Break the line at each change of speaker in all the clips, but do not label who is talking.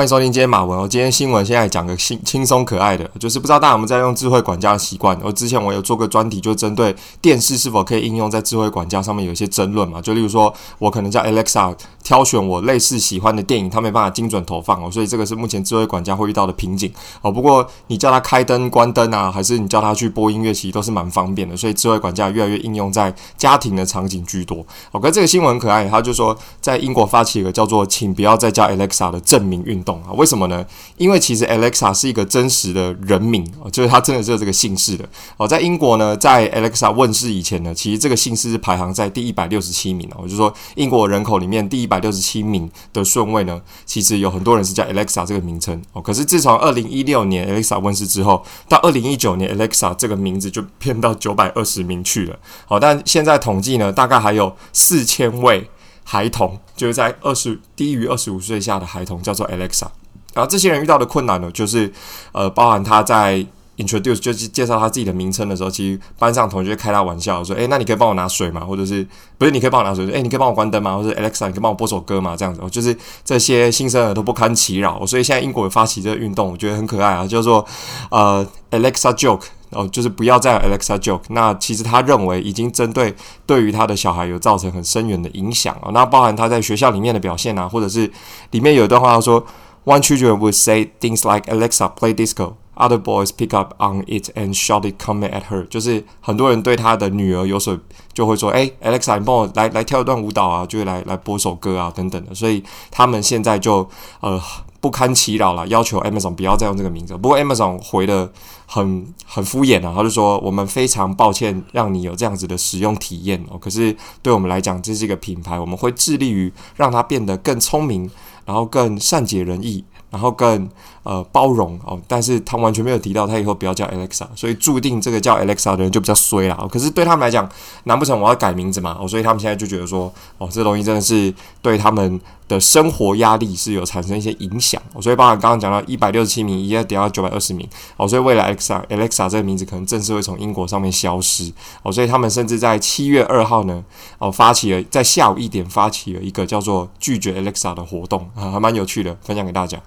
欢迎收听今天马文哦。今天新闻现在讲个轻轻松可爱的，就是不知道大家有没有在用智慧管家的习惯。我之前我有做个专题，就针对电视是否可以应用在智慧管家上面有一些争论嘛。就例如说，我可能叫 Alexa 挑选我类似喜欢的电影，它没办法精准投放哦，所以这个是目前智慧管家会遇到的瓶颈哦。不过你叫它开灯、关灯啊，还是你叫它去播音乐，其实都是蛮方便的。所以智慧管家越来越应用在家庭的场景居多。我觉得这个新闻可爱，他就说在英国发起一个叫做“请不要再叫 Alexa” 的证明运动。啊，为什么呢？因为其实 Alexa 是一个真实的人名，就是他真的是这个姓氏的。哦，在英国呢，在 Alexa 问世以前呢，其实这个姓氏是排行在第一百六十七名哦，就说英国人口里面第一百六十七名的顺位呢，其实有很多人是叫 Alexa 这个名称哦。可是自从二零一六年 Alexa 问世之后，到二零一九年 Alexa 这个名字就变到九百二十名去了。好，但现在统计呢，大概还有四千位。孩童就是在二十低于二十五岁下的孩童叫做 Alexa，然后这些人遇到的困难呢，就是呃，包含他在 introduce 就是介绍他自己的名称的时候，其实班上同学开他玩笑说：“诶，那你可以帮我拿水吗？或者是不是你可以帮我拿水？诶，你可以帮我关灯吗？或者 Alexa，你可以帮我播首歌吗？这样子，就是这些新生儿都不堪其扰，所以现在英国有发起这个运动，我觉得很可爱啊，叫做呃 Alexa joke。哦，就是不要再 Alexa joke。那其实他认为已经针对对于他的小孩有造成很深远的影响啊。那包含他在学校里面的表现啊，或者是里面有一段话他说，One children would say things like Alexa play disco, other boys pick up on it and shout it comment at her。就是很多人对他的女儿有所就会说，诶，Alexa，你帮我来来跳一段舞蹈啊，就会来来播首歌啊等等的。所以他们现在就呃。不堪其扰了，要求 Amazon 不要再用这个名字。不过 Amazon 回的很很敷衍啊，他就说我们非常抱歉让你有这样子的使用体验哦。可是对我们来讲，这是一个品牌，我们会致力于让它变得更聪明，然后更善解人意。然后更呃包容哦，但是他完全没有提到他以后不要叫 Alexa，所以注定这个叫 Alexa 的人就比较衰啦。可是对他们来讲，难不成我要改名字嘛？哦，所以他们现在就觉得说，哦，这东西真的是对他们的生活压力是有产生一些影响。哦，所以包括刚刚讲到一百六十七名，一下跌到九百二十名。哦，所以未来 Alexa Alexa 这个名字可能正式会从英国上面消失。哦，所以他们甚至在七月二号呢，哦，发起了在下午一点发起了一个叫做拒绝 Alexa 的活动啊，还蛮有趣的，分享给大家。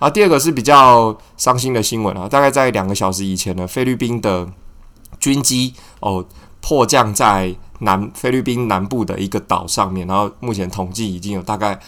啊，第二个是比较伤心的新闻啊，大概在两个小时以前呢，菲律宾的军机哦迫降在南菲律宾南部的一个岛上面，然后目前统计已经有大概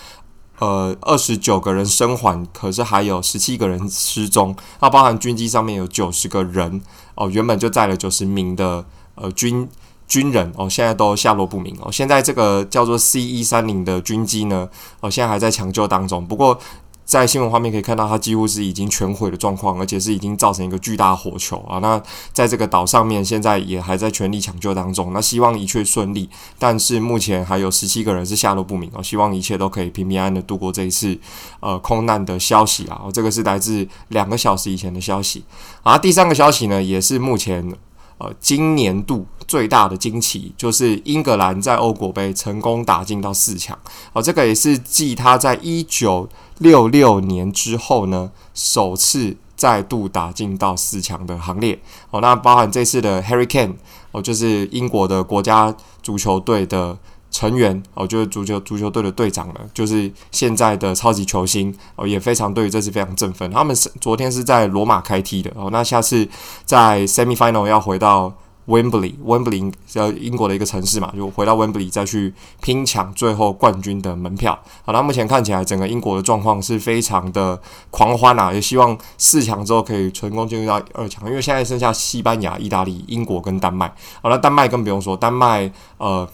呃二十九个人生还，可是还有十七个人失踪，那包含军机上面有九十个人哦，原本就载了九十名的呃军军人哦，现在都下落不明哦，现在这个叫做 C 一三零的军机呢，哦现在还在抢救当中，不过。在新闻画面可以看到，它几乎是已经全毁的状况，而且是已经造成一个巨大火球啊！那在这个岛上面，现在也还在全力抢救当中。那希望一切顺利，但是目前还有十七个人是下落不明哦。希望一切都可以平平安安的度过这一次呃空难的消息啊！这个是来自两个小时以前的消息啊。第三个消息呢，也是目前。呃，今年度最大的惊奇就是英格兰在欧国杯成功打进到四强，哦，这个也是继他在一九六六年之后呢，首次再度打进到四强的行列。哦，那包含这次的 Harry Kane，哦，就是英国的国家足球队的。成员哦，就是足球足球队的队长了，就是现在的超级球星哦，也非常对于这次非常振奋。他们是昨天是在罗马开踢的哦，那下次在 semi final 要回到 Wembley，Wembley 是英国的一个城市嘛，就回到 Wembley 再去拼抢最后冠军的门票。好，那目前看起来整个英国的状况是非常的狂欢啊，也希望四强之后可以成功进入到二强，因为现在剩下西班牙、意大利、英国跟丹麦。好，那丹麦更不用说，丹麦呃。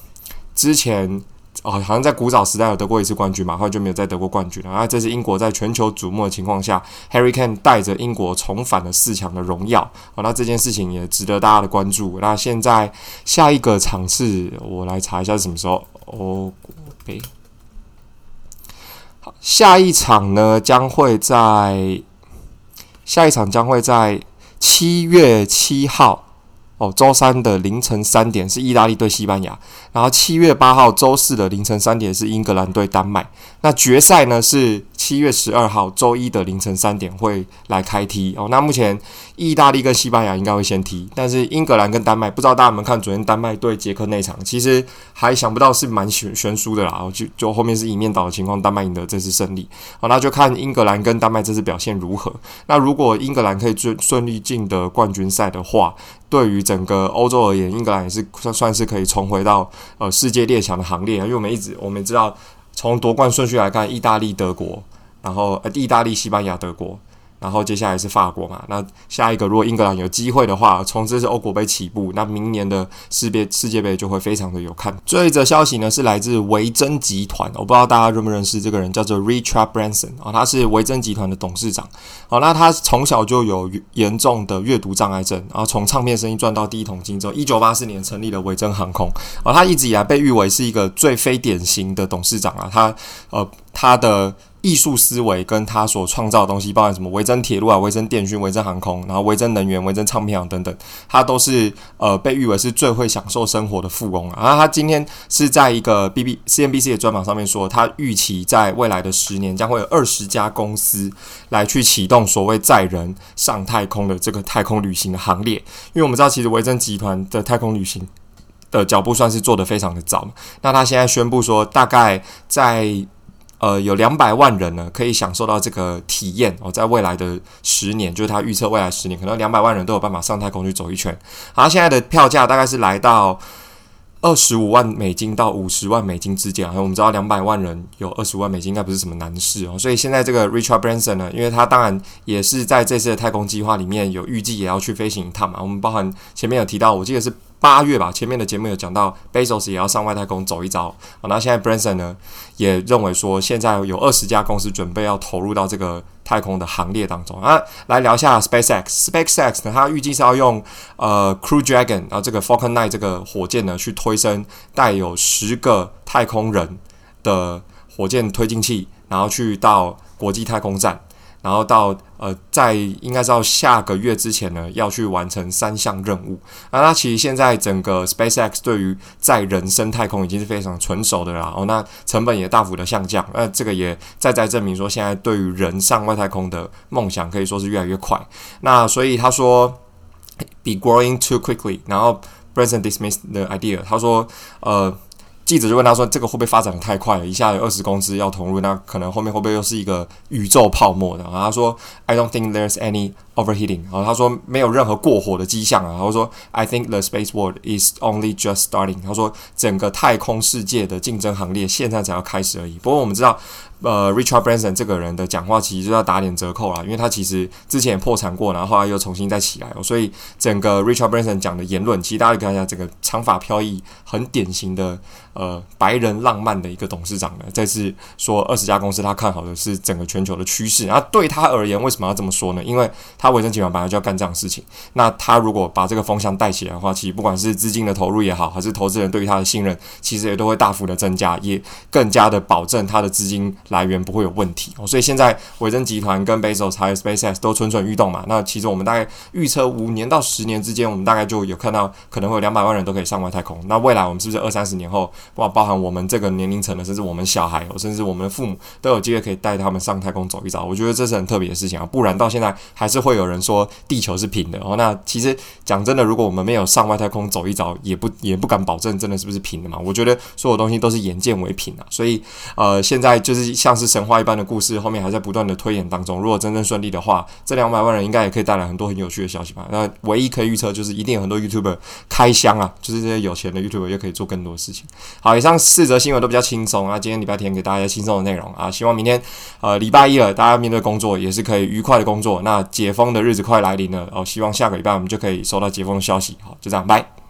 之前哦，好像在古早时代有得过一次冠军嘛，后来就没有再得过冠军了。那这是英国在全球瞩目的情况下，Harry Kane 带着英国重返了四强的荣耀。好，那这件事情也值得大家的关注。那现在下一个场次，我来查一下是什么时候。哦，OK，好，下一场呢将会在下一场将会在七月七号。哦，周三的凌晨三点是意大利对西班牙，然后七月八号周四的凌晨三点是英格兰对丹麦。那决赛呢是七月十二号周一的凌晨三点会来开踢哦。那目前意大利跟西班牙应该会先踢，但是英格兰跟丹麦不知道大家有没有看昨天丹麦对捷克那场，其实还想不到是蛮悬悬殊的啦。就就后面是一面倒的情况，丹麦赢得这次胜利。好，那就看英格兰跟丹麦这次表现如何。那如果英格兰可以顺顺利进得冠军赛的话，对于整个欧洲而言，英格兰也是算算是可以重回到呃世界列强的行列。因为我们一直我们知道。从夺冠顺序来看，意大利、德国，然后呃，意大利、西班牙、德国。然后接下来是法国嘛，那下一个如果英格兰有机会的话，从这次欧国杯起步，那明年的世界世界杯就会非常的有看。最后一则消息呢是来自维珍集团，我不知道大家认不认识这个人，叫做 Richard Branson 啊，他是维珍集团的董事长。好，那他从小就有严重的阅读障碍症，然后从唱片生意赚到第一桶金之后，一九八四年成立了维珍航空。啊，他一直以来被誉为是一个最非典型的董事长啊，他呃他的。艺术思维跟他所创造的东西，包含什么维珍铁路啊、维珍电讯、维珍航空，然后维珍能源、维珍唱片啊等等，他都是呃被誉为是最会享受生活的富翁啊。然后他今天是在一个 B B C N B C 的专访上面说，他预期在未来的十年将会有二十家公司来去启动所谓载人上太空的这个太空旅行的行列。因为我们知道，其实维珍集团的太空旅行的脚步算是做得非常的早。那他现在宣布说，大概在呃，有两百万人呢，可以享受到这个体验哦。在未来的十年，就是他预测未来十年，可能两百万人都有办法上太空去走一圈。好，现在的票价大概是来到二十五万美金到五十万美金之间。我们知道两百万人有二十万美金，应该不是什么难事哦。所以现在这个 Richard Branson 呢，因为他当然也是在这次的太空计划里面有预计也要去飞行一趟嘛。我们包含前面有提到，我记得是。八月吧，前面的节目有讲到，Bezos 也要上外太空走一遭。好，那现在 Branson 呢也认为说，现在有二十家公司准备要投入到这个太空的行列当中啊。来聊一下 SpaceX。SpaceX 呢，它预计是要用呃 Crew Dragon，然后这个 Falcon 9这个火箭呢，去推升带有十个太空人的火箭推进器，然后去到国际太空站。然后到呃，在应该是到下个月之前呢，要去完成三项任务。那那其实现在整个 SpaceX 对于载人升太空已经是非常纯熟的啦。哦，那成本也大幅的下降。那这个也再再证明说，现在对于人上外太空的梦想可以说是越来越快。那所以他说，be growing too quickly。然后 Branson dismissed the idea。他说，呃。记者就问他说：“这个会不会发展的太快了？一下有二十公司要投入，那可能后面会不会又是一个宇宙泡沫的？”然后他说：“I don't think there's any overheating。”然后他说：“没有任何过火的迹象啊。”然后说：“I think the space world is only just starting。”他说：“整个太空世界的竞争行列现在才要开始而已。”不过我们知道。呃，Richard Branson 这个人的讲话其实就要打点折扣啦，因为他其实之前也破产过，然后后来又重新再起来，所以整个 Richard Branson 讲的言论，其实大家可以看一下，这个长发飘逸、很典型的呃白人浪漫的一个董事长呢，这次说二十家公司他看好的是整个全球的趋势，然后对他而言为什么要这么说呢？因为他他维珍集团本来就要干这样的事情，那他如果把这个风向带起来的话，其实不管是资金的投入也好，还是投资人对于他的信任，其实也都会大幅的增加，也更加的保证他的资金。来源不会有问题，所以现在维珍集团跟 Bezos 还有 SpaceX 都蠢蠢欲动嘛。那其实我们大概预测五年到十年之间，我们大概就有看到可能会有两百万人都可以上外太空。那未来我们是不是二三十年后，哇，包含我们这个年龄层的，甚至我们小孩，甚至我们的父母都有机会可以带他们上太空走一遭？我觉得这是很特别的事情啊。不然到现在还是会有人说地球是平的哦。那其实讲真的，如果我们没有上外太空走一遭，也不也不敢保证真的是不是平的嘛。我觉得所有东西都是眼见为凭啊。所以呃，现在就是。像是神话一般的故事，后面还在不断的推演当中。如果真正顺利的话，这两百万人应该也可以带来很多很有趣的消息吧。那唯一可以预测就是，一定有很多 YouTuber 开箱啊，就是这些有钱的 YouTuber 又可以做更多的事情。好，以上四则新闻都比较轻松啊。今天礼拜天给大家轻松的内容啊，希望明天呃礼拜一了，大家面对工作也是可以愉快的工作。那解封的日子快来临了哦，希望下个礼拜我们就可以收到解封的消息。好，就这样，拜。